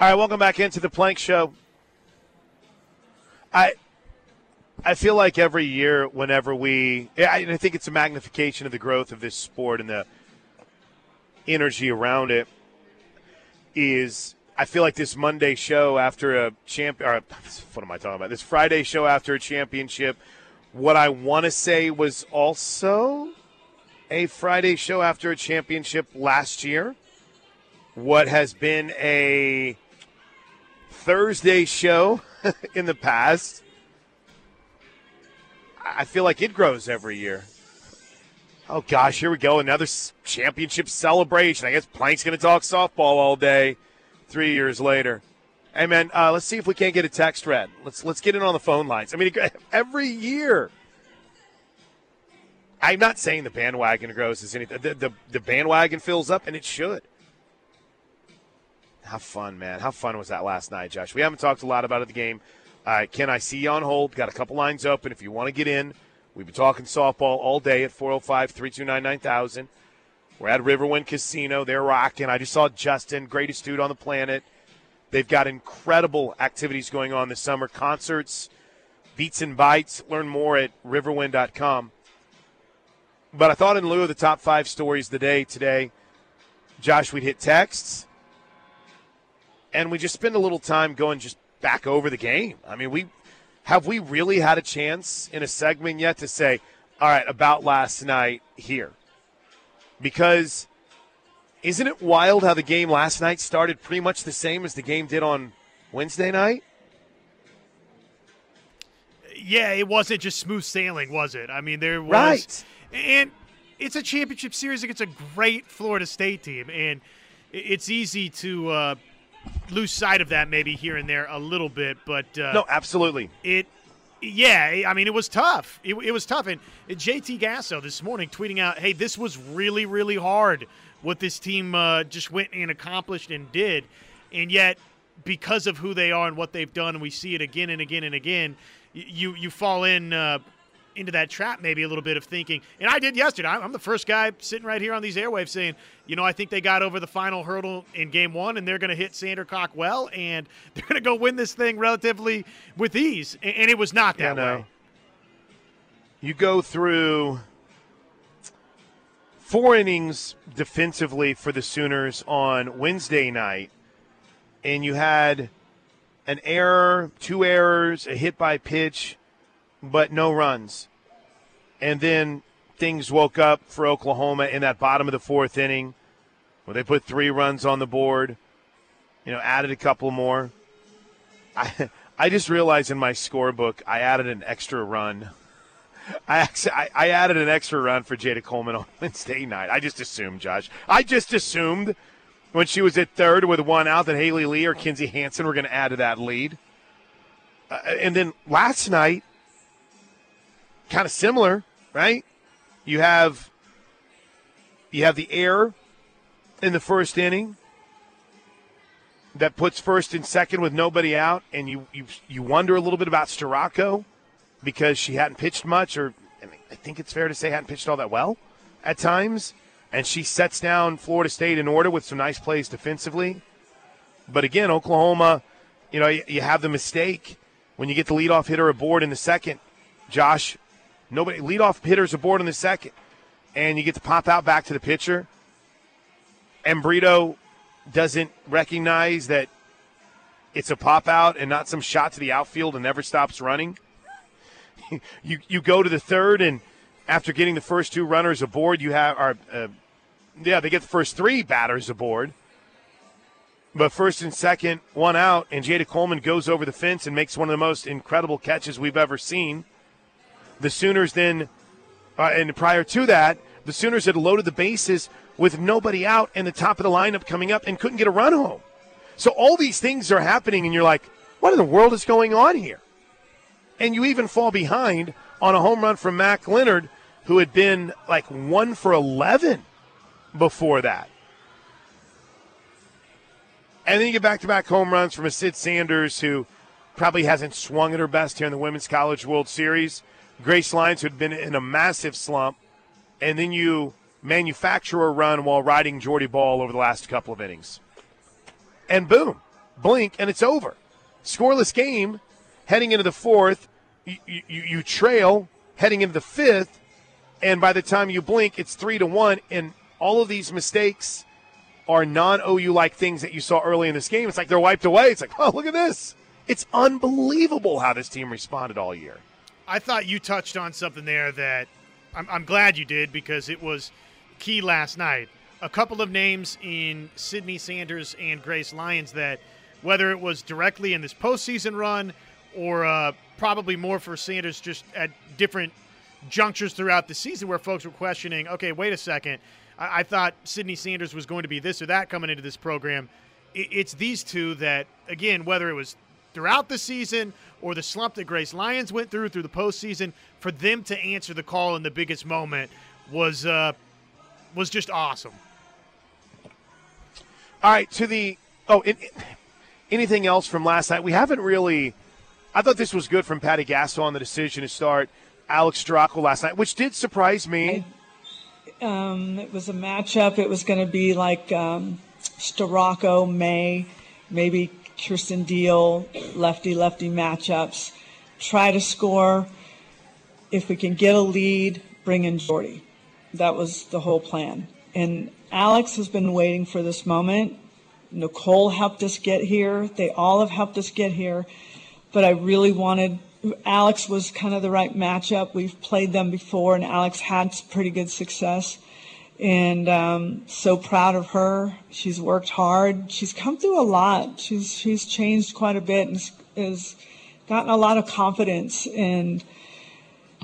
All right, welcome back into the Plank Show. I I feel like every year, whenever we, I, think it's a magnification of the growth of this sport and the energy around it. Is I feel like this Monday show after a champ, or what am I talking about? This Friday show after a championship. What I want to say was also a Friday show after a championship last year. What has been a Thursday show in the past. I feel like it grows every year. Oh gosh, here we go. Another championship celebration. I guess Plank's going to talk softball all day. Three years later. Hey man, uh, let's see if we can't get a text read. Let's let's get in on the phone lines. I mean, every year. I'm not saying the bandwagon grows as anything. The, the, the bandwagon fills up, and it should. How fun, man. How fun was that last night, Josh? We haven't talked a lot about it, the game. Uh, Ken, I see you on hold. Got a couple lines open. If you want to get in, we've been talking softball all day at 405 329 9000. We're at Riverwind Casino. They're rocking. I just saw Justin, greatest dude on the planet. They've got incredible activities going on this summer concerts, beats and bites. Learn more at riverwind.com. But I thought, in lieu of the top five stories of the day today, Josh, we'd hit texts and we just spend a little time going just back over the game. I mean, we have we really had a chance in a segment yet to say, all right, about last night here? Because isn't it wild how the game last night started pretty much the same as the game did on Wednesday night? Yeah, it wasn't just smooth sailing, was it? I mean, there was. Right. And it's a championship series against a great Florida State team. And it's easy to uh, lose sight of that maybe here and there a little bit, but uh, no, absolutely. It, yeah, I mean it was tough. It, it was tough, and JT Gasso this morning tweeting out, "Hey, this was really, really hard. What this team uh, just went and accomplished and did, and yet." Because of who they are and what they've done, and we see it again and again and again, you you fall in uh, into that trap maybe a little bit of thinking. And I did yesterday. I'm the first guy sitting right here on these airwaves saying, you know, I think they got over the final hurdle in game one and they're going to hit Sandercock well and they're going to go win this thing relatively with ease. And it was not that yeah, no. way. You go through four innings defensively for the Sooners on Wednesday night, and you had an error, two errors, a hit by pitch, but no runs. And then things woke up for Oklahoma in that bottom of the fourth inning where they put three runs on the board, you know, added a couple more. I, I just realized in my scorebook I added an extra run. I I, added an extra run for Jayda Coleman on Wednesday night. I just assumed, Josh. I just assumed when she was at third with one out that Haley Lee or Kinzie Hansen were going to add to that lead. Uh, and then last night, kind of similar, right? You have you have the air in the first inning that puts first and second with nobody out, and you you, you wonder a little bit about Storako because she hadn't pitched much, or I think it's fair to say hadn't pitched all that well at times, and she sets down Florida State in order with some nice plays defensively. But again, Oklahoma, you know, you, you have the mistake when you get the leadoff hitter aboard in the second. Josh Nobody leadoff hitters aboard in the second, and you get to pop out back to the pitcher. And Brito doesn't recognize that it's a pop out and not some shot to the outfield and never stops running. you you go to the third, and after getting the first two runners aboard, you have are uh, yeah they get the first three batters aboard. But first and second, one out, and Jayda Coleman goes over the fence and makes one of the most incredible catches we've ever seen. The Sooners then, uh, and prior to that, the Sooners had loaded the bases with nobody out and the top of the lineup coming up and couldn't get a run home. So all these things are happening, and you're like, what in the world is going on here? And you even fall behind on a home run from Mac Leonard, who had been like one for 11 before that. And then you get back to back home runs from a Sid Sanders, who probably hasn't swung at her best here in the Women's College World Series. Grace Lyons, who had been in a massive slump, and then you manufacture a run while riding Jordy Bahl over the last couple of innings. And boom, blink and it's over. Scoreless game heading into the fourth. You, you, you trail heading into the fifth, and by the time you blink, it's three to one. And all of these mistakes are non OU like things that you saw early in this game. It's like they're wiped away. It's like, oh, look at this. It's unbelievable how this team responded all year. I thought you touched on something there that I'm, I'm glad you did because it was key last night. A couple of names in Sydney Sanders and Grace Lyons that, whether it was directly in this postseason run or uh, probably more for Sanders just at different junctures throughout the season where folks were questioning, okay, wait a second. I, I thought Sydney Sanders was going to be this or that coming into this program. It, it's these two that, again, whether it was throughout the season or the slump that Grace Lyons went through through the postseason, for them to answer the call in the biggest moment was uh, was just awesome. All right, to the oh, it, anything else from last night? We haven't really. I thought this was good from Patty Gasso on the decision to start Alex Storako last night, which did surprise me. Um, it was a matchup. It was going to be like um, Storako, May, maybe Kirsten Deal, lefty lefty matchups. Try to score. If we can get a lead, bring in Jordy. That was the whole plan. And Alex has been waiting for this moment. Nicole helped us get here. They all have helped us get here. But I really wanted Alex was kind of the right matchup. We've played them before, and Alex had pretty good success. And um, so proud of her. She's worked hard. She's come through a lot. She's she's changed quite a bit and has gotten a lot of confidence. And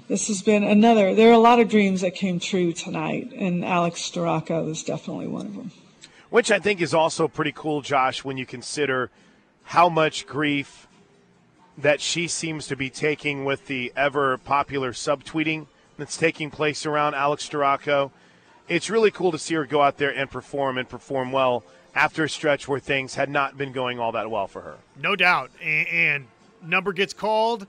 this has been another. There are a lot of dreams that came true tonight, and Alex Storako is definitely one of them. Which I think is also pretty cool, Josh, when you consider how much grief that she seems to be taking with the ever popular subtweeting that's taking place around Alex Storako. It's really cool to see her go out there and perform and perform well after a stretch where things had not been going all that well for her. No doubt. And, and number gets called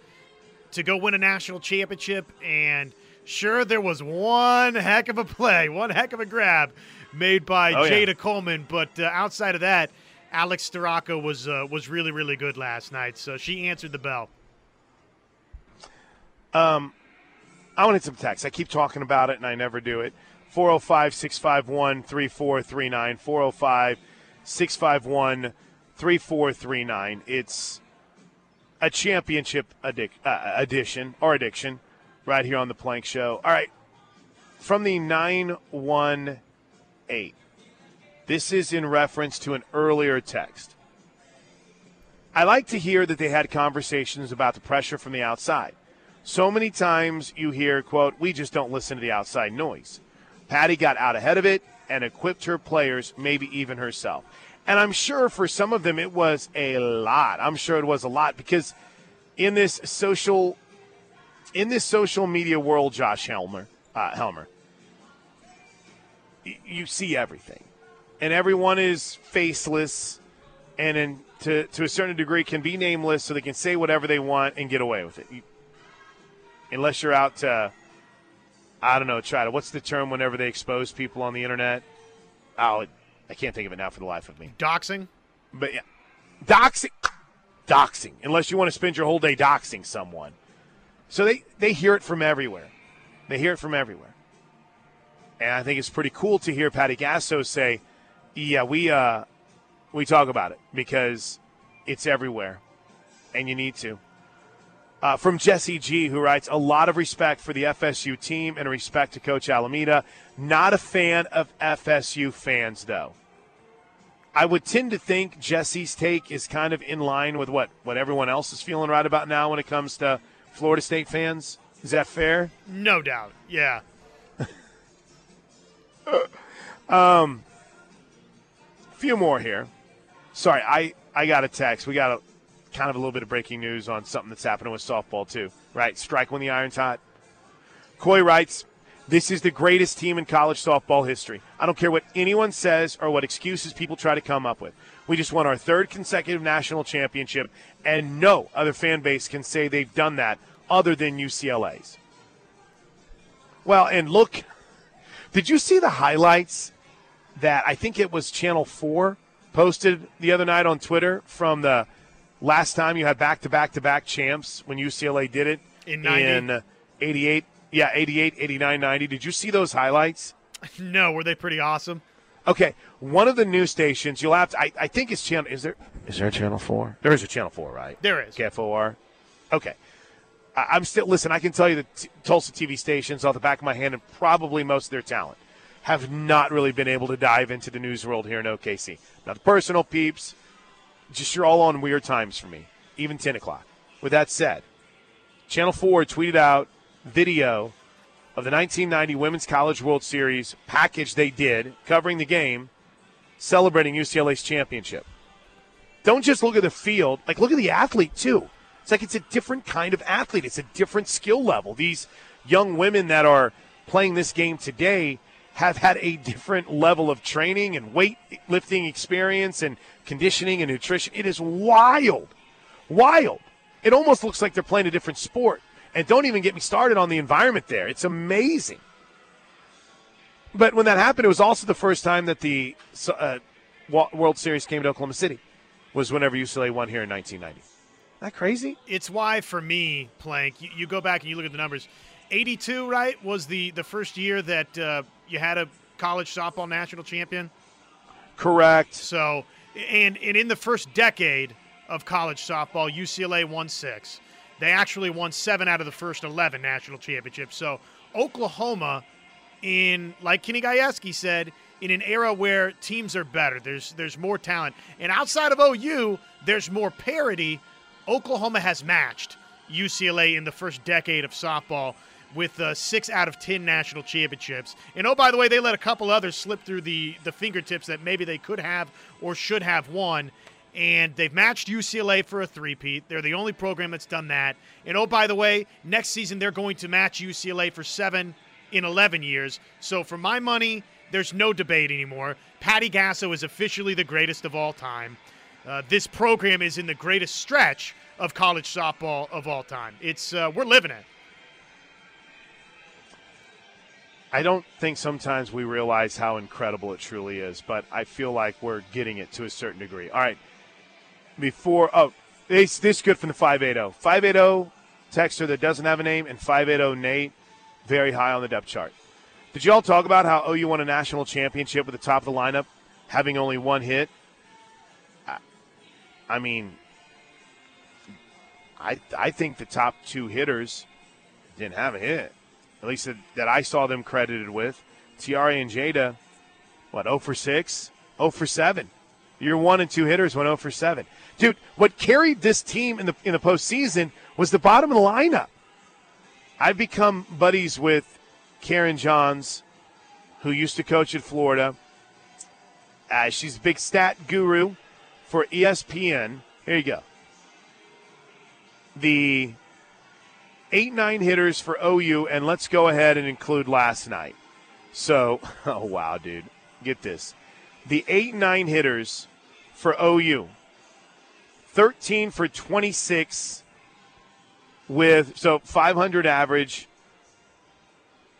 to go win a national championship. And sure, there was one heck of a play, one heck of a grab made by oh, Jayda yeah. Coleman. But uh, outside of that, Alex Storako was uh, was really really good last night. So she answered the bell. Um, I wanted some text. I keep talking about it and I never do it. 405 651 3439. 405 651 3439. It's a championship addic- uh, edition or addiction right here on the Plank Show. All right. From the 918. This is in reference to an earlier text. I like to hear that they had conversations about the pressure from the outside. So many times you hear, quote, we just don't listen to the outside noise. Patty got out ahead of it and equipped her players, maybe even herself. And I'm sure for some of them it was a lot. I'm sure it was a lot because in this social in this social media world, Josh Helmer, uh, Helmer, you see everything and everyone is faceless and in, to, to a certain degree can be nameless so they can say whatever they want and get away with it. You, unless you're out to, I don't know, try to, what's the term whenever they expose people on the internet? Oh, I can't think of it now for the life of me. Doxing? But yeah, doxing. Doxing. Unless you want to spend your whole day doxing someone. So they, they hear it from everywhere. They hear it from everywhere. And I think it's pretty cool to hear Patty Gasso say, yeah, we uh, we talk about it because it's everywhere, and you need to. Uh, from Jesse G, who writes, a lot of respect for the FSU team and respect to Coach Alameda. Not a fan of FSU fans, though. I would tend to think Jesse's take is kind of in line with what, what everyone else is feeling right about now when it comes to Florida State fans. Is that fair? No doubt. Yeah. um, few more here. Sorry, I, I got a text. We got a kind of a little bit of breaking news on something that's happening with softball, too. Right? Strike when the iron's hot. Coy writes, This is the greatest team in college softball history. I don't care what anyone says or what excuses people try to come up with. We just won our third consecutive national championship, and no other fan base can say they've done that other than UCLA's. Well, and look, did you see the highlights that I think it was Channel 4 posted the other night on Twitter from the last time you had back to back to back champs when UCLA did it In 90? in 88. Yeah, 88, 89, 90. Did you see those highlights? No, were they pretty awesome? Okay, one of the news stations. You'll have to. I, I think it's channel. Is there? Is there a channel four? There is a channel four, right? There is. KFOR. Okay. I, I'm still. Listen, I can tell you the t- Tulsa TV stations off the back of my hand, and probably most of their talent have not really been able to dive into the news world here in OKC. Now, the personal peeps, just you're all on weird times for me, even 10 o'clock. With that said, Channel 4 tweeted out video of the 1990 Women's College World Series package they did covering the game, celebrating UCLA's championship. Don't just look at the field, like look at the athlete too. It's like it's a different kind of athlete. It's a different skill level. These young women that are playing this game today have had a different level of training and weight lifting experience and conditioning and nutrition. It is wild. Wild. It almost looks like they're playing a different sport. And don't even get me started on the environment there. It's amazing. But when that happened, it was also the first time that the uh, World Series came to Oklahoma City. Was whenever UCLA won here in 1990. Isn't that crazy? It's why, for me, Plank, you, you, go back and you look at the numbers. 82, right, was the, the first year that uh, you had a college softball national champion. Correct. So, and, and in the first decade of college softball, UCLA won six. They actually won seven out of the first 11 national championships. So, Oklahoma, in, like Kenny Gajewski said, in an era where teams are better, there's there's more talent, and outside of OU, there's more parity. Oklahoma has matched UCLA in the first decade of softball with uh, six out of ten national championships. And oh, by the way, they let a couple others slip through the the fingertips that maybe they could have or should have won. And they've matched UCLA for a three-peat. They're the only program that's done that. And oh, by the way, next season they're going to match UCLA for seven in 11 years. So for my money, there's no debate anymore. Patty Gasso is officially the greatest of all time. Uh, this program is in the greatest stretch of college softball of all time. It's uh, we're living it. I don't think sometimes we realize how incredible it truly is, but I feel like we're getting it to a certain degree. All right, before oh, this this good from the 580 580 texter that doesn't have a name and 580 Nate very high on the depth chart. Did you all talk about how OU won a national championship with the top of the lineup having only one hit? I, I mean, I I think the top two hitters didn't have a hit, at least that, that I saw them credited with. Tiare and Jayda, what 0 for 6, 0 for 7. Your one and two hitters went 0 for 7. Dude, what carried this team in the in the postseason was the bottom of the lineup. I've become buddies with Karen Johns, who used to coach at Florida. Uh, she's a big stat guru for ESPN. Here you go. The 8 9 hitters for OU, and let's go ahead and include last night. So, oh, wow, dude. Get this. The 8 9 hitters for OU 13 for 26 with, so 500 average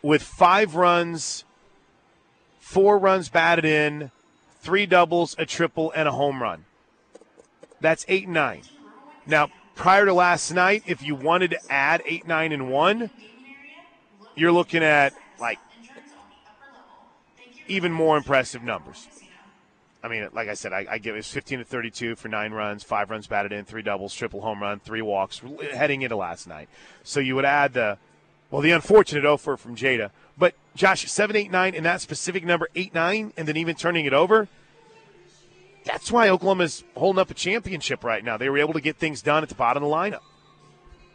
with five runs, four runs batted in, three doubles, a triple, and a home run. That's eight nine. Now, prior to last night, if you wanted to add eight nine and one, you're looking at like even more impressive numbers. I mean, like I said, I, I give it 15 to 32 for nine runs, five runs batted in, three doubles, triple home run, three walks, heading into last night. So you would add the well, the unfortunate offer from Jayda. But Josh, seven, eight, nine, and that specific number, eight, nine, and then even turning it over. That's why Oklahoma's holding up a championship right now. They were able to get things done at the bottom of the lineup.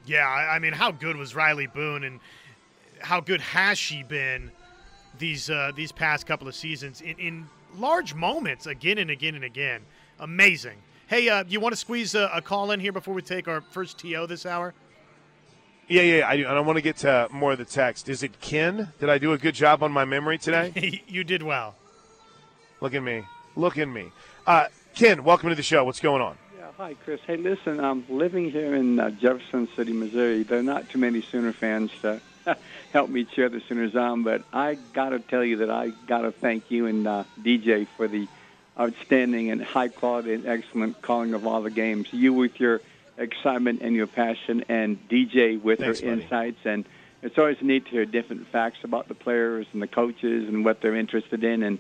Yeah, I mean, how good was Rylie Boone, and how good has she been these uh, these past couple of seasons in, in large moments, again and again and again. Amazing. Hey, uh, you want to squeeze a, a call in here before we take our first TO this hour? Yeah, yeah, I do. And I want to get to more of the text. Is it Ken? Did I do a good job on my memory today? you did well. Look at me. Look at me. Uh, Ken, welcome to the show. What's going on? Yeah, hi, Chris. Hey, listen, I'm living here in uh, Jefferson City, Missouri. There are not too many Sooner fans to help me cheer the Sooners on, but I got to tell you that I got to thank you and uh, DJ for the outstanding and high quality and excellent calling of all the games. You with your excitement and your passion, and DJ with Thanks, her buddy. insights. And it's always neat to hear different facts about the players and the coaches and what they're interested in. And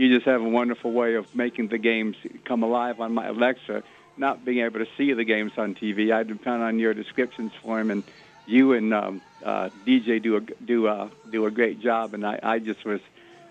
you just have a wonderful way of making the games come alive on my Alexa. Not being able to see the games on TV, I depend on your descriptions for them, and you and um, uh, DJ do a do a do a great job. And I, I just was,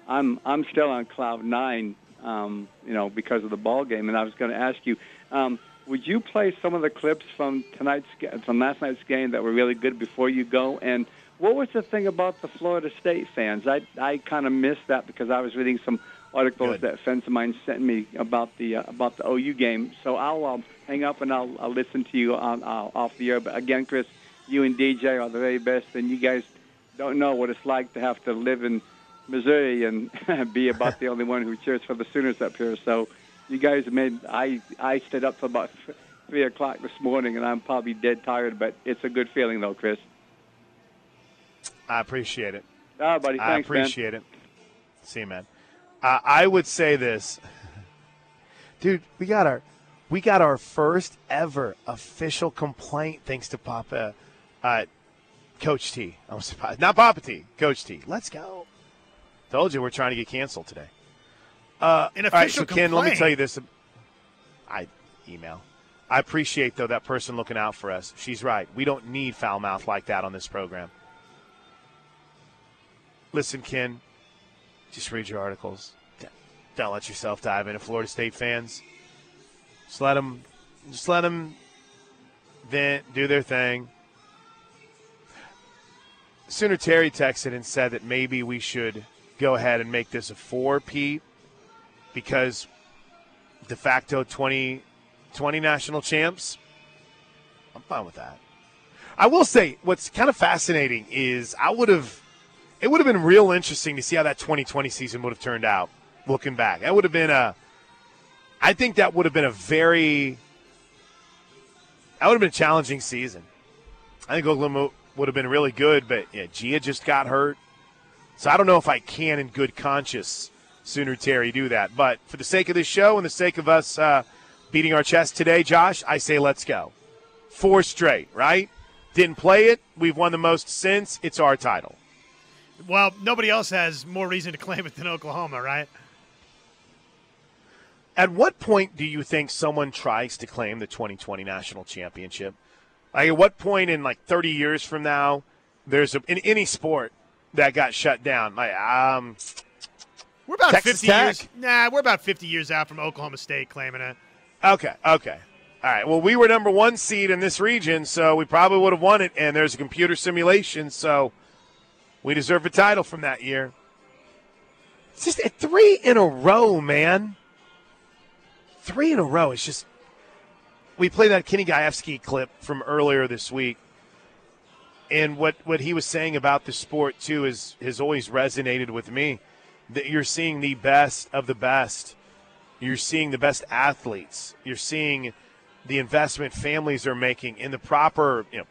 I'm I'm still on cloud nine, um, you know, because of the ball game. And I was going to ask you, um, would you play some of the clips from tonight's from last night's game that were really good before you go? And what was the thing about the Florida State fans? I I kind of missed that because I was reading some articles Good. that friends of mine sent me about the uh, about the OU game. So I'll um, hang up and I'll, I'll listen to you on uh, off the air. But again, Chris, you and DJ are the very best, and you guys don't know what it's like to have to live in Missouri and be about the only one who cheers for the Sooners up here. So you guys made I I stayed up till about three o'clock this morning, and I'm probably dead tired, but it's a good feeling though, Chris. I appreciate it. Ah, buddy, I thanks, man. appreciate it. See you, man. Uh, I would say this, dude. We got our, we got our first ever official complaint thanks to Papa, uh, Coach T. I'm surprised. Not Papa T. Coach T. Let's go. Told you we're trying to get canceled today. Uh, An all right, official so Ken, let me tell you this. I email. I appreciate though that person looking out for us. She's right. We don't need foul mouth like that on this program. Listen, Ken, just read your articles. Don't let yourself dive into Florida State fans. Just let them, just let them vent, do their thing. Sooner Terry texted and said that maybe we should go ahead and make this a four, Pete, because de facto 20, 20 national champs. I'm fine with that. I will say what's kind of fascinating is I would have it would have been real interesting to see how that 2020 season would have turned out looking back. That would have been a I think that would have been a very that would have been a challenging season. I think Oklahoma would have been really good, but yeah, Gia just got hurt. So I don't know if I can in good conscience sooner Terry do that. But for the sake of this show and the sake of us uh, beating our chest today, Josh, I say let's go. Four straight, right? Didn't play it. We've won the most since. It's our title. Well, nobody else has more reason to claim it than Oklahoma, right? At what point do you think someone tries to claim the 2020 national championship? Like, at what point in like 30 years from now, there's a, in any sport that got shut down? Like, um, We're about Texas 50 Tech? years. Nah, we're about 50 years out from Oklahoma State claiming it. okay, okay, all right. Well, we were number one seed in this region, so we probably would have won it. And there's a computer simulation, so we deserve a title from that year. It's just at three in a row, man. Three in a row. It's just we played that Kenny Gajewski clip from earlier this week, and what what he was saying about the sport too is has always resonated with me. That you're seeing the best of the best. You're seeing the best athletes. You're seeing the investment families are making in the proper you know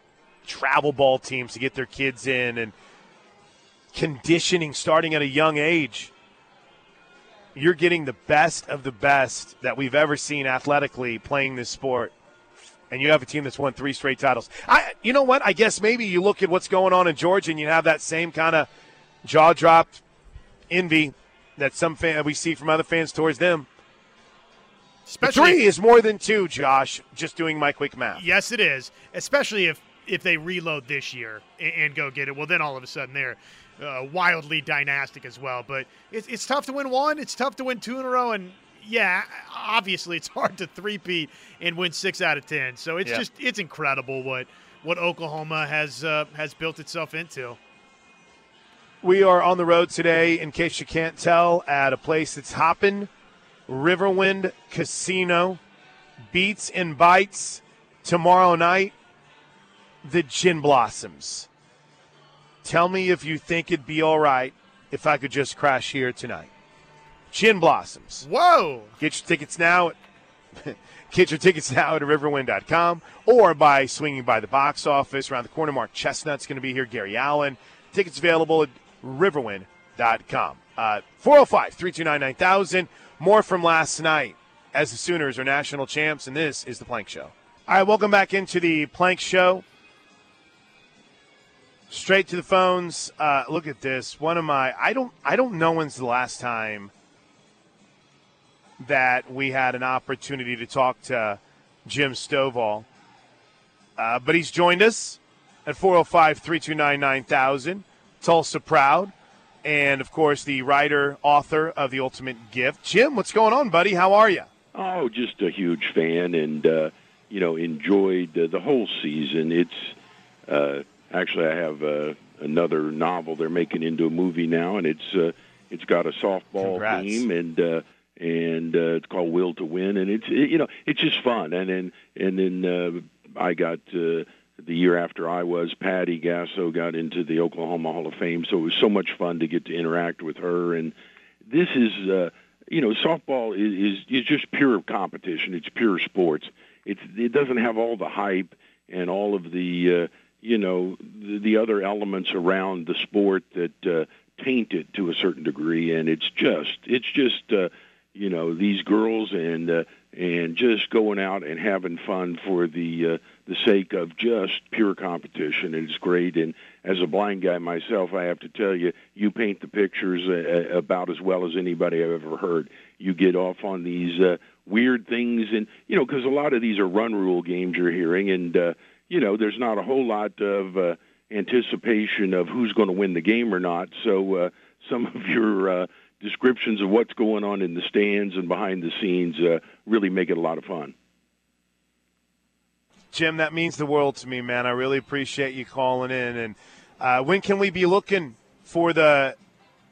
travel ball teams to get their kids in and conditioning starting at a young age you're getting the best of the best that we've ever seen athletically playing this sport. And you have a team that's won three straight titles. I, you know what? I guess maybe you look at what's going on in Georgia and you have that same kind of jaw dropped envy that some fan we see from other fans towards them. Especially three is more than two, Josh. Just doing my quick math. Yes, it is. Especially if if they reload this year and, and go get it. Well, then all of a sudden they're uh, wildly dynastic as well. But it's it's tough to win one. It's tough to win two in a row. And yeah, obviously it's hard to three-peat and win six out of ten. So it's Yeah. just it's incredible what what Oklahoma has uh, has built itself into. We are on the road today, in case you can't tell, at a place that's hopping Riverwind Casino. Beats and Bites tomorrow night. The Gin Blossoms. Tell me if you think it'd be all right if I could just crash here tonight. Chin Blossoms. Whoa! Get your tickets now at get your tickets now at riverwind.com or by swinging by the box office around the corner. Mark Chesnutt's going to be here. Gary Allan. Tickets available at riverwind.com. Uh, 405 329 9000 More from last night as the Sooners are national champs, and this is the Plank Show. All right, welcome back into the Plank Show. Straight to the phones. Uh, look at this. One of my I don't I don't know when's the last time that we had an opportunity to talk to Jim Stovall. Uh, but he's joined us at 405 329 9000. Tulsa Proud. And, of course, the writer, author of The Ultimate Gift. Jim, what's going on, buddy? How are you? Oh, just a huge fan and, uh, you know, enjoyed uh, the whole season. It's uh, actually, I have uh, another novel they're making into a movie now, and it's uh, it's got a softball Congrats. theme and uh, and uh, it's called Will to Win, and it's it, you know it's just fun. And then and then uh, I got uh, the year after I was Patty Gasso got into the Oklahoma Hall of Fame, so it was so much fun to get to interact with her. And this is uh, you know softball is, is is just pure competition. It's pure sports. It's it doesn't have all the hype and all of the uh, you know the, the other elements around the sport that uh, taint it to a certain degree, and it's just it's just uh, you know these girls and uh, and just going out and having fun for the uh, the sake of just pure competition. And it's great. And as a blind guy myself, I have to tell you, you paint the pictures uh, about as well as anybody I've ever heard. You get off on these uh, weird things, and you know because a lot of these are run rule games you're hearing, and uh, you know there's not a whole lot of uh, anticipation of who's going to win the game or not. So uh, some of your uh, descriptions of what's going on in the stands and behind the scenes uh, really make it a lot of fun. Jim, that means the world to me, man. I really appreciate you calling in. And uh, when can we be looking for the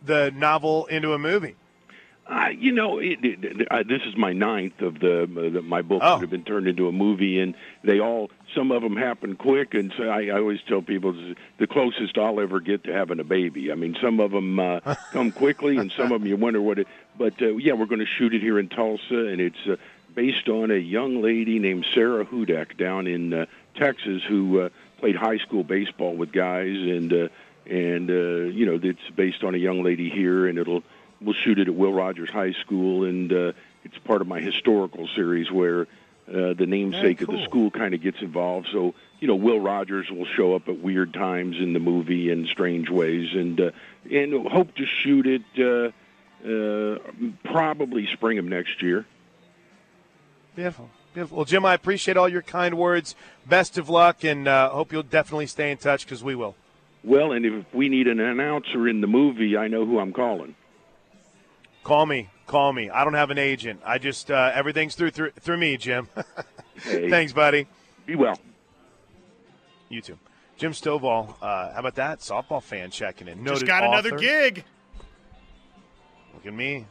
the novel into a movie? Uh, you know, it, it, uh, this is my ninth of the, uh, the my books Oh. that have been turned into a movie, and they all some of them happen quick, and so I, I always tell people the closest I'll ever get to having a baby. I mean, some of them uh, come quickly, and some of them you wonder what it. But uh, yeah, we're going to shoot it here in Tulsa, and it's uh, based on a young lady named Sarah Hudak down in uh, Texas who uh, played high school baseball with guys, and uh, and uh, you know it's based on a young lady here, and it'll we'll shoot it at Will Rogers High School, and uh, it's part of my historical series where uh, the namesake of cool. the school kind of gets involved. So you know, Will Rogers will show up at weird times in the movie in strange ways, and uh, and hope to shoot it uh, uh, probably spring of next year. Beautiful. Beautiful. Well, Jim, I appreciate all your kind words. Best of luck, and uh, hope you'll definitely stay in touch because we will. Well, and if we need an announcer in the movie, I know who I'm calling. Call me. Call me. I don't have an agent. I just uh, everything's through through through me, Jim. Hey, Thanks, buddy. Be well. You too. Jim Stovall. Uh, how about that? Softball fan checking in. Noted Just got another gig. Look at me.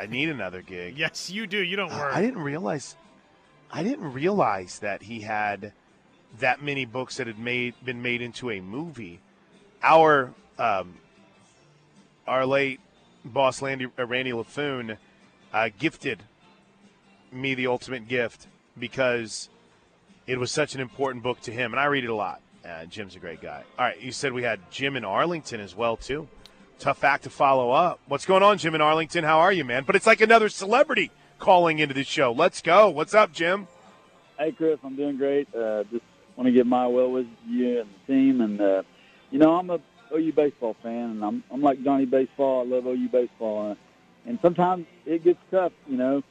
I need another gig. Yes, you do. You don't Uh, worry. I didn't realize. I didn't realize that he had that many books that had made been made into a movie. Our um, our late boss Randy, uh, Randy LaFoon uh, gifted me the ultimate gift because it was such an important book to him, and I read it a lot. Uh, Jim's a great guy. All right, you said we had Jim in Arlington as well too. Tough act to follow up. What's going on, Jim in Arlington? How are you, man? But it's like another celebrity calling into the show. Let's go. What's up, Jim? Hey, Chris, I'm doing great. Uh, just want to give my well to you and the team. And, uh, you know, I'm a OU baseball fan, and I'm, I'm like Johnny Baseball. I love OU baseball. And sometimes it gets tough, you know,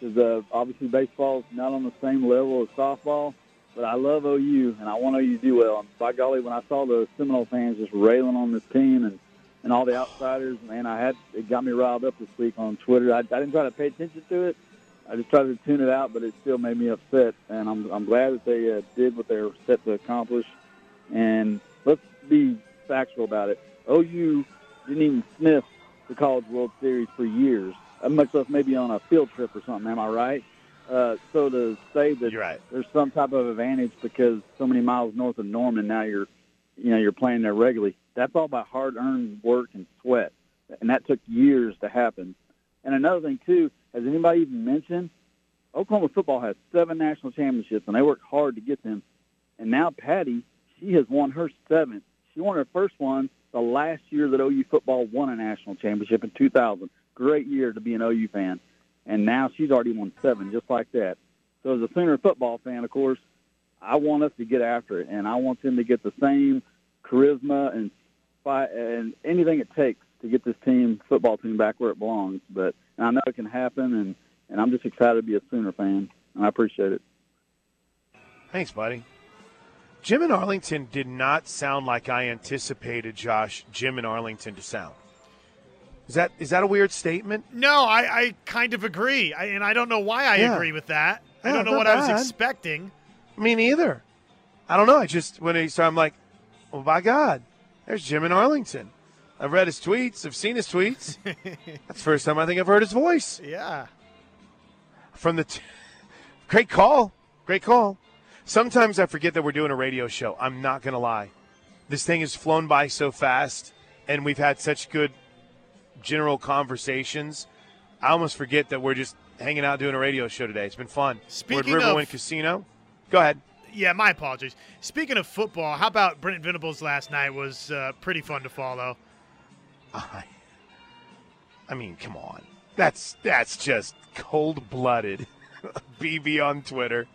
because uh, obviously is not on the same level as softball. But I love OU, and I want OU to do well. And by golly, when I saw the Seminole fans just railing on this team and, and all the outsiders, man, I had it got me riled up this week on Twitter. I, I didn't try to pay attention to it. I just tried to tune it out, but it still made me upset. And I'm I'm glad that they uh, did what they were set to accomplish. And let's be factual about it. OU didn't even sniff the College World Series for years, much less maybe on a field trip or something. Am I right? Uh, so to say that right. there's some type of advantage because so many miles north of Norman now you're, you know, you're playing there regularly. That's all about hard-earned work and sweat, and that took years to happen. And another thing too, has anybody even mentioned Oklahoma football has seven national championships, and they worked hard to get them. And now Patty, she has won her seventh. She won her first one the last year that OU football won a national championship in 2000. Great year to be an OU fan. and now she's already won seven, just like that. So as a Sooner football fan, of course, I want us to get after it, and I want them to get the same charisma and fight and anything it takes to get this team, football team, back where it belongs. But I know it can happen, and and I'm just excited to be a Sooner fan, and I appreciate it. Thanks, buddy. Jim in Arlington did not sound like I anticipated Josh Jim in Arlington to sound. Is that is that a weird statement? No, I, I kind of agree, I, and I don't know why I Yeah. agree with that. I don't know what I was expecting. Me neither. I don't know. I just when he started, I'm like, oh my God, there's Jim in Arlington. I've read his tweets. I've seen his tweets. That's the first time I think I've heard his voice Yeah. from the. T- Great call. Great call. Sometimes I forget that we're doing a radio show. I'm not gonna lie. This thing has flown by so fast, and we've had such good general conversations. I almost forget that we're just hanging out doing a radio show today. It's been fun. Speaking we're at Riverwind of- Casino. Go ahead. Yeah, my apologies. Speaking of football, how about Brent Venables last night was uh, pretty fun to follow. I, I mean, come on. That's that's just cold blooded. BB on Twitter,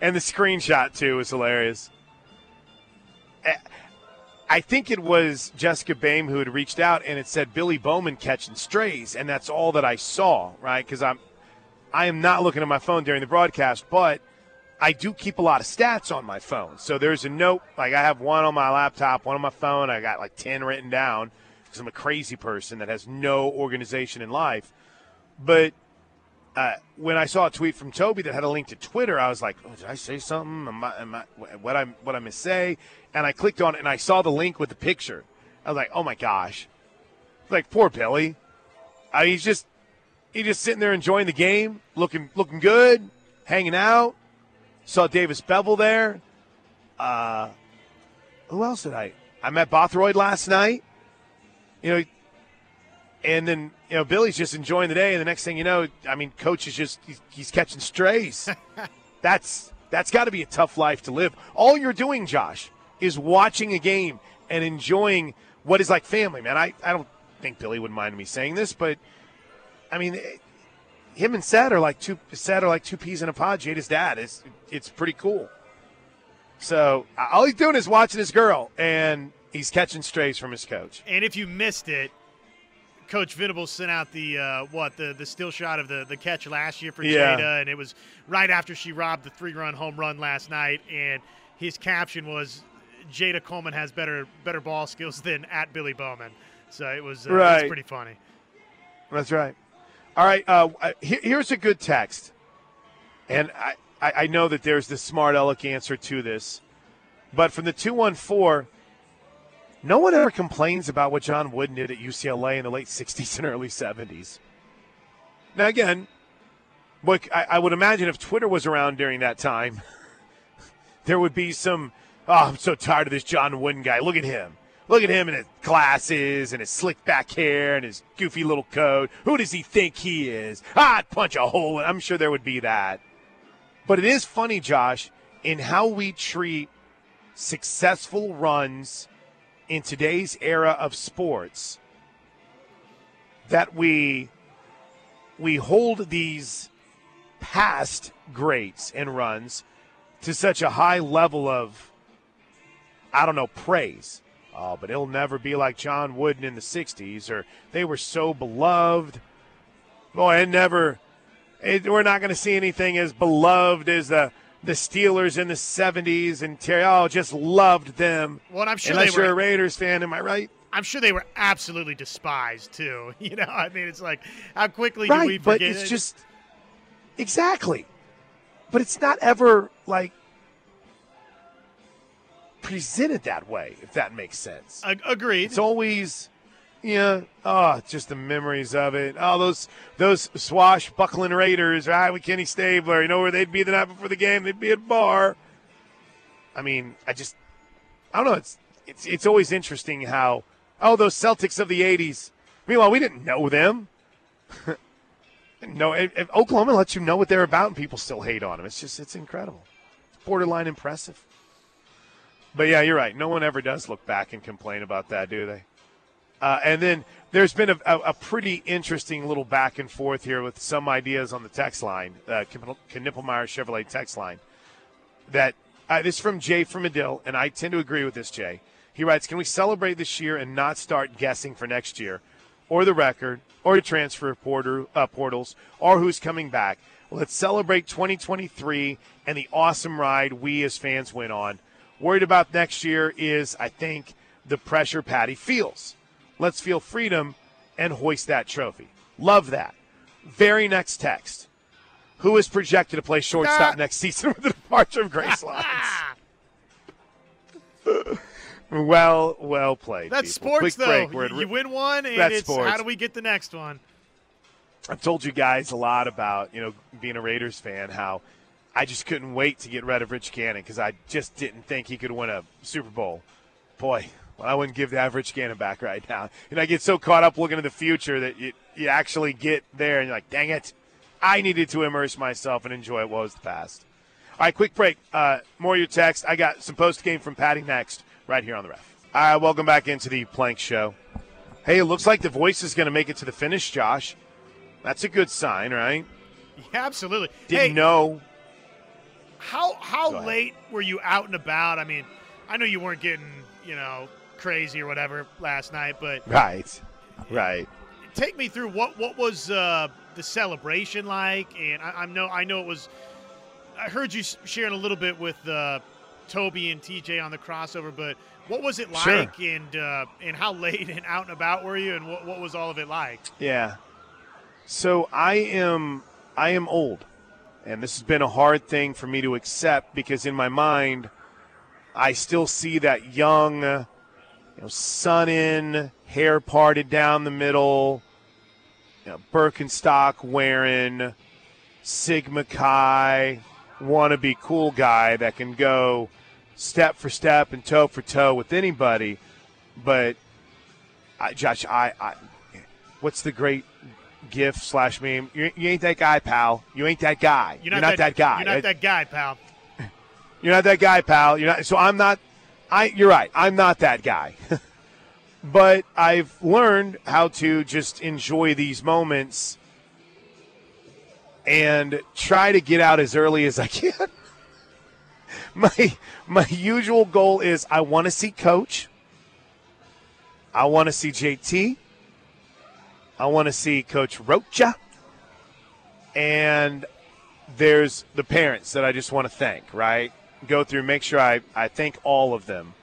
and the screenshot too was hilarious. I think it was Jessica Bame who had reached out and it said Billy Bowman catching strays, and that's all that I saw. Right? Because I'm I am not looking at my phone during the broadcast, but I do keep a lot of stats on my phone. So there's a note, like I have one on my laptop, one on my phone. I got like 10 written down because I'm a crazy person that has no organization in life. But uh, when I saw a tweet from Toby that had a link to Twitter, I was like, oh, did I say something? Am I, am I, what I what I miss say? And I clicked on it and I saw the link with the picture. I was like, oh my gosh, like poor Billy. Uh, he's just he's just sitting there enjoying the game, looking looking good, hanging out. Saw Davis Beville there. Uh, who else did I? I met Bothroyd last night. You know, and then you know Billy's just enjoying the day, and the next thing you know, I mean, coach is just he's, he's catching strays. that's that's got to be a tough life to live. All you're doing, Josh, is watching a game and enjoying what is like family, man. I, I don't think Billy would mind me saying this, but I mean, it- him and Seth are like two Seth are like two peas in a pod. Jayda's dad is it's pretty cool. So all he's doing is watching his girl, and he's catching strays from his coach. And if you missed it, Coach Venables sent out the uh, what the the still shot of the the catch last year for Yeah. Jayda, and it was right after she robbed the three run home run last night. And his caption was, "Jayda Coleman has better better ball skills than at Billy Bowman." So it was uh, it was Right. pretty funny. That's right. All right. Uh, here, here's a good text, and I, I, I know that there's the smart aleck answer to this, but from the two one four, no one ever complains about what John Wooden did at UCLA in the late '60s and early '70s. Now again, what I, I would imagine if Twitter was around during that time, there would be some. Oh, I'm so tired of this John Wooden guy. Look at him. Look at him in his glasses and his slick back hair and his goofy little coat. Who does he think he is? I'd punch a hole. in I'm sure there would be that. But it is funny, Josh, in how we treat successful runs in today's era of sports that we we hold these past greats and runs to such a high level of I don't know praise. Oh, but it'll never be like John Wooden in the '60s, or they were so beloved. Boy, it never. It, we're not going to see anything as beloved as the the Steelers in the '70s, and Terry. Oh, just loved them. Well, I'm sure Unless they were. you're a Raiders fan, am I right? I'm sure they were absolutely despised too. You know, I mean, it's like how quickly do we right, but forget? it's just exactly. But it's not ever like presented that way, if that makes sense. Ag- agreed. It's always, yeah, oh, just the memories of it. Oh, those those swashbuckling Raiders, right? With Kenny Stabler, you know where they'd be the night before the game? They'd be at bar. I mean, I just, I don't know. It's it's it's always interesting how oh those Celtics of the '80s. Meanwhile, we didn't know them. no, if Oklahoma lets you know what they're about, and people still hate on them. It's just it's incredible. It's borderline impressive. But yeah, you're right. No one ever does look back and complain about that, do they? Uh, and then there's been a, a, pretty interesting little back and forth here with some ideas on the text line, uh, Knippelmeyer Chevrolet text line. That uh, this is from Jay from Medill, and I tend to agree with this, Jay. He writes, "Can we celebrate this year and not start guessing for next year, or the record, or the transfer porter, uh, portals, or who's coming back? Let's celebrate 2023 and the awesome ride we as fans went on. Worried about next year is, I think, the pressure Patty feels. Let's feel freedom and hoist that trophy. Love that. Very next text. Who is projected to play shortstop ah. next season with the departure of Grace Lyons? well, well played. That's people. sports, Quick though. You, you win one, and it's sports. how do we get the next one? I've told you guys a lot about you know being a Raiders fan, how I just couldn't wait to get rid of Rich Gannon because I just didn't think he could win a Super Bowl. Boy, I wouldn't give that Rich Gannon back right now. And I get so caught up looking to the future that you, you actually get there and you're like, dang it, I needed to immerse myself and enjoy what was the past. All right, quick break. Uh, more of your text. I got some post game from Patty next, right here on the ref. All right, welcome back into the Plank Show. Hey, it looks like the voice is going to make it to the finish, Josh. That's a good sign, right? Yeah, absolutely. Didn't hey, know. How how late were you out and about? I mean, I know you weren't getting you know crazy or whatever last night, but right, right. Take me through what what was uh, the celebration like, and I, I, know I know it was. I heard you sharing a little bit with uh, Toby and TJ on the crossover, but what was it like, sure. and uh, and how late and out and about were you, and what what was all of it like? Yeah, so I am I am old, and this has been a hard thing for me to accept because in my mind, I still see that young, you know, sun in, hair parted down the middle, you know, Birkenstock wearing, Sigma Chi, wannabe cool guy that can go step for step and toe for toe with anybody. But I, Josh, I, I, what's the great gif slash meme. You, you, ain't that guy, pal. You ain't that guy. You're not, you're not that, that, guy. You're not that guy, pal. You're not that guy, pal. You're not. So I'm not. I. You're right. I'm not that guy. but I've learned how to just enjoy these moments and try to get out as early as I can. my my usual goal is I want to see coach. I want to see JT. I want to see Coach Rocha. And there's the parents that I just want to thank, right? Go through, make sure I, I thank all of them.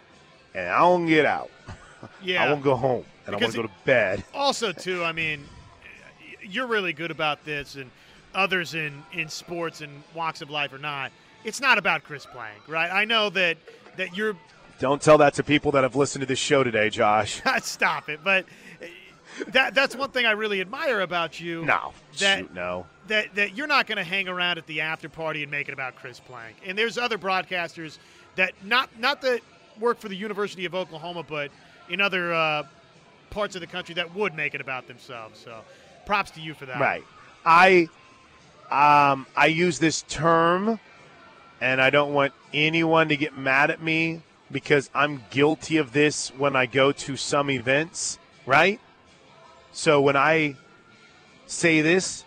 And I won't get out. Yeah. I won't go home. And because I want to go to bed. Also, too, I mean, you're really good about this, and others in, in sports and walks of life are not. It's not about Chris Plank, right? I know that that you're. Don't tell that to people that have listened to this show today, Josh. Stop it. But that that's one thing I really admire about you. No, that shoot, no. That that you're not going to hang around at the after party and make it about Chris Plank. And there's other broadcasters that not not that work for the University of Oklahoma, but in other uh, parts of the country that would make it about themselves. So, props to you for that. Right. I um, I use this term, and I don't want anyone to get mad at me because I'm guilty of this when I go to some events. Right so when I say this,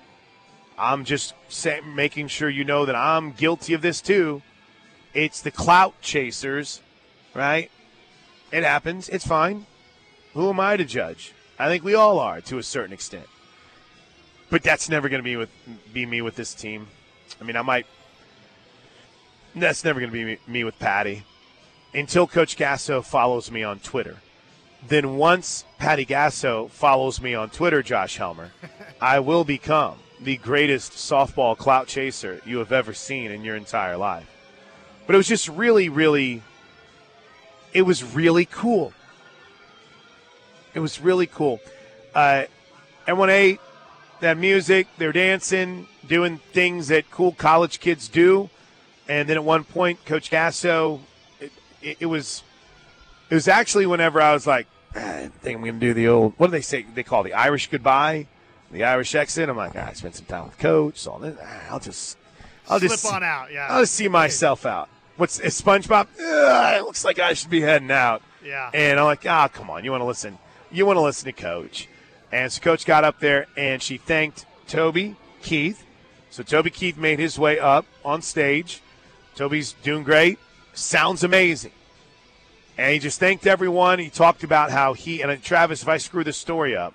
I'm just say, making sure you know that I'm guilty of this too. It's the clout chasers, right? It happens. It's fine. Who am I to judge? I think we all are to a certain extent. But that's never going to be with be me with this team. I mean, I might. That's never going to be me, me with Patty until Coach Gasso follows me on Twitter then once Patty Gasso follows me on Twitter, Josh Helmer, I will become the greatest softball clout chaser you have ever seen in your entire life. But it was just really, really, it was really cool. It was really cool. Uh, everyone ate that music, they're dancing, doing things that cool college kids do. And then at one point, Coach Gasso, it, it, it was it was actually whenever I was like, I think I'm going to do the old, what do they say? They call the Irish goodbye, the Irish exit. I'm like, ah, I spent some time with coach. So I'll just, I'll Slip just on out. Yeah. I'll just see myself out. What's is SpongeBob? Ugh, it looks like I should be heading out. Yeah. And I'm like, ah, oh, come on. You want to listen? you want to listen to Coach. And so Coach got up there and she thanked Toby Keith. So Toby Keith made his way up on stage. Toby's doing great. Sounds amazing. And he just thanked everyone. He talked about how he, and uh, Travis, if I screw this story up,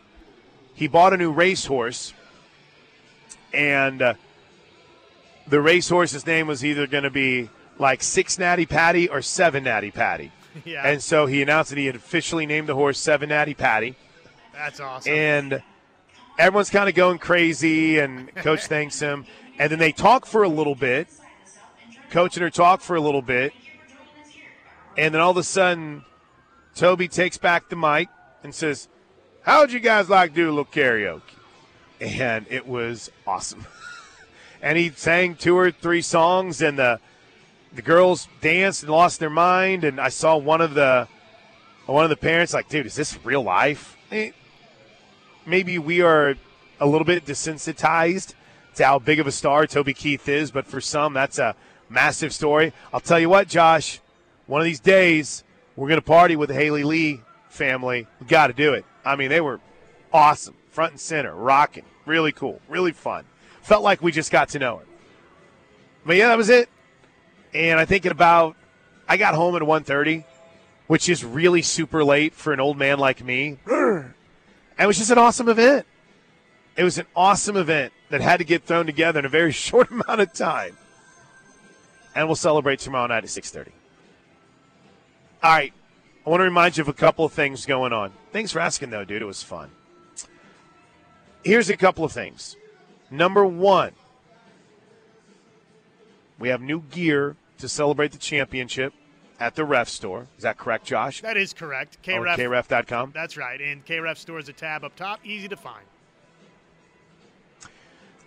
he bought a new racehorse. And uh, the racehorse's name was either going to be like Six Natty Patty or Seven Natty Patty. Yeah. And so he announced that he had officially named the horse Seven Natty Patty. That's awesome. And everyone's kind of going crazy, and Coach thanks him. And then they talk for a little bit. Coach and her talk for a little bit. And then all of a sudden, Toby takes back the mic and says, How would you guys like to do a little karaoke? And it was awesome. and he sang two or three songs, and the the girls danced and lost their mind. And I saw one of the one of the parents like, dude, is this real life? Eh, Maybe we are a little bit desensitized to how big of a star Toby Keith is, but for some, that's a massive story. I'll tell you what, Josh, one of these days we're going to party with the Haley Lee family. We got to do it. I mean, they were awesome, front and center, rocking, really cool, really fun. Felt like we just got to know her. But yeah, that was it. And I think at about I got home at 1:30, which is really super late for an old man like me. And it was just an awesome event. It was an awesome event that had to get thrown together in a very short amount of time. And we'll celebrate tomorrow night at 6:30. All right. I want to remind you of a couple of things going on. Thanks for asking though, dude. It was fun. Here's a couple of things. Number 1, we have new gear to celebrate the championship at the ref store. Is that correct, Josh? that is correct. Oh, on KREF. kref.com. That's right. And KREF store is a tab up top, easy to find.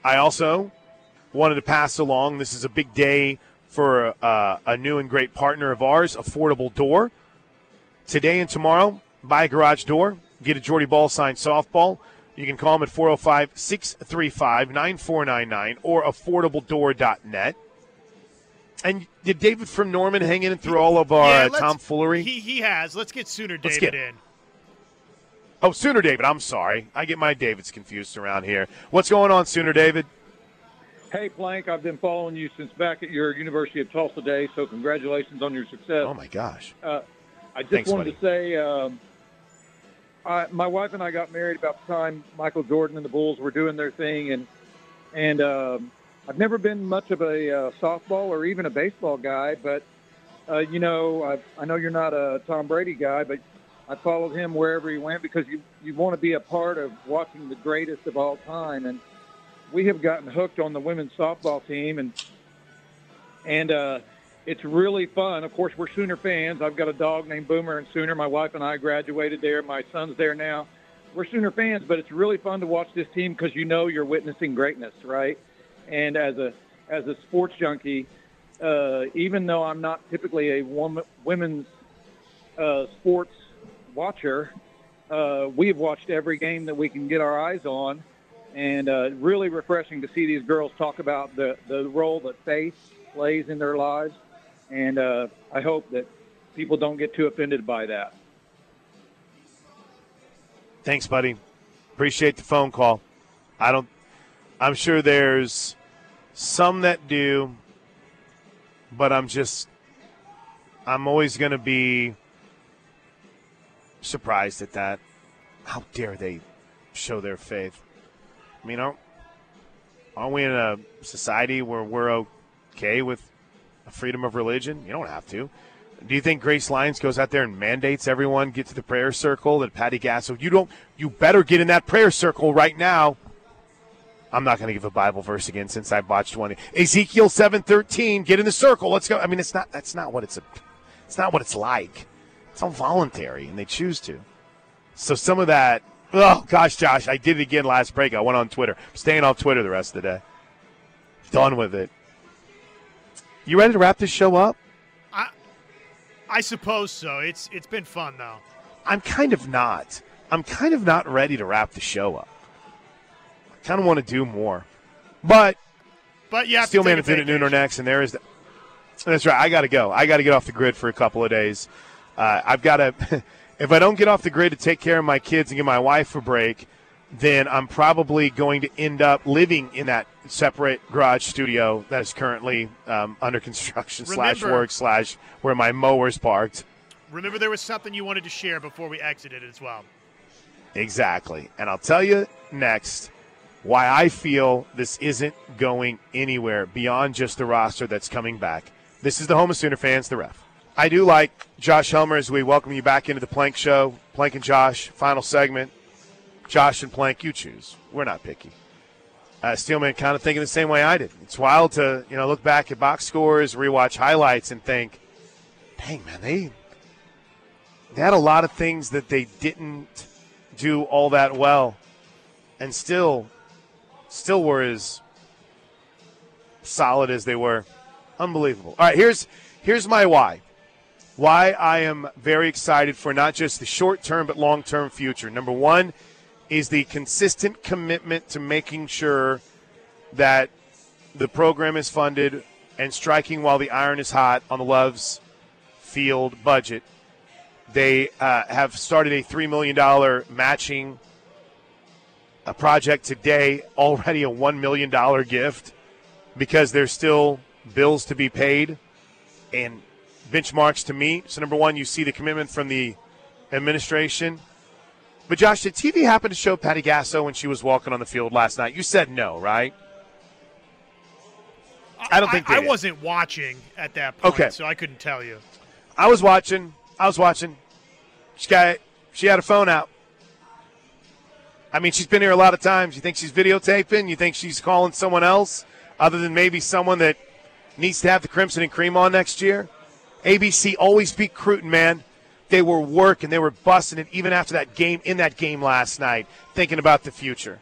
I also wanted to pass along. This is a big day for uh, a new and great partner of ours, Affordable Door. Today and tomorrow, buy a garage door, get a Jordy Bahl signed softball. You can call them at 405 635 9499 or affordabledoor.net. And did David from Norman hang in through all of our Yeah, uh, tomfoolery? He, he has. Let's get Sooner David get- in. oh, Sooner David. I'm sorry. I get my Davids confused around here. What's going on, Sooner David? Hey, Plank, I've been following you since back at your University of Tulsa days, so congratulations on your success. Oh, my gosh. Uh, I just Thanks, wanted buddy. to say um, I, my wife and I got married about the time Michael Jordan and the Bulls were doing their thing, and and um, I've never been much of a uh, softball or even a baseball guy, but uh, you know, I, I know you're not a Tom Brady guy, but I followed him wherever he went because you you want to be a part of watching the greatest of all time, and we have gotten hooked on the women's softball team, and and uh, it's really fun. Of course, we're Sooner fans. I've got a dog named Boomer and Sooner. My wife and I graduated there. My son's there now. We're Sooner fans, but it's really fun to watch this team because you know you're witnessing greatness, right? And as a as a sports junkie, uh, even though I'm not typically a woman, women's uh, sports watcher, uh, we've watched every game that we can get our eyes on, and uh, really refreshing to see these girls talk about the the role that faith plays in their lives and uh, I hope that people don't get too offended by that. Thanks, buddy. Appreciate the phone call. I don't. I'm sure there's some that do, but I'm just. I'm always going to be surprised at that. How dare they show their faith? I mean, aren't, aren't we in a society where we're okay with freedom of religion? You don't have to. Do you think Grace Lyons goes out there and mandates everyone get to the prayer circle? That Patty Gasso, you don't, you better get in that prayer circle right now. I'm not going to give a Bible verse again since I botched one. Ezekiel seven thirteen, get in the circle. Let's go. I mean, it's not. That's not what it's. A, it's not what it's like. It's all voluntary, and they choose to. So some of that. Oh gosh, Josh, I did it again last break. I went on Twitter. I'm staying off Twitter the rest of the day. Done with it. You ready to wrap this show up? I, I suppose so. It's it's been fun though. I'm kind of not. I'm kind of not ready to wrap the show up. I kind of want to do more. But But yeah, Steelman at noon or next, and there is. The, that's right. I got to go. I got to get off the grid for a couple of days. Uh, I've got to. if I don't get off the grid to take care of my kids and give my wife a break, then I'm probably going to end up living in that separate garage studio that is currently um, under construction slash work slash where my mower's parked. Remember, there was something you wanted to share before we exited as well. Exactly. And I'll tell you next why I feel this isn't going anywhere beyond just the roster that's coming back. This is the home of Sooner fans, the ref. I do like Josh Helmer as we welcome you back into the Plank Show. Plank and Josh, final segment. Josh and Plank, you choose. We're not picky. Uh, Steelman kind of thinking the same way I did. It's wild to you know look back at box scores, rewatch highlights, and think, "Dang man, they they had a lot of things that they didn't do all that well, and still, still were as solid as they were. Unbelievable. All right, here's here's my why. Why I am very excited for not just the short term but long term future. Number one is the consistent commitment to making sure that the program is funded and striking while the iron is hot on the Loves Field budget. They uh, have started a $3 million matching a project today, already a $1 million gift because there's still bills to be paid and benchmarks to meet. So, number one, you see the commitment from the administration. But, Josh, did TV happen to show Patty Gasso when she was walking on the field last night? You said no, right? I don't think I, did. wasn't watching at that point, Okay. so I couldn't tell you. I was watching. I was watching. She got. She had a phone out. I mean, she's been here a lot of times. You think she's videotaping? You think she's calling someone else, other than maybe someone that needs to have the crimson and cream on next year? ABC always beat Cruton, man. They were working. They were busting it even after that game in that game last night, thinking about the future.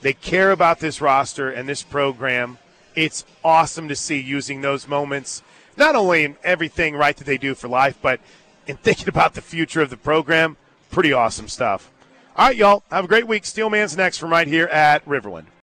They care about this roster and this program. It's awesome to see using those moments, not only in everything right that they do for life, but in thinking about the future of the program. Pretty awesome stuff. All right, y'all. Have a great week. Steelman's next from right here at Riverwind.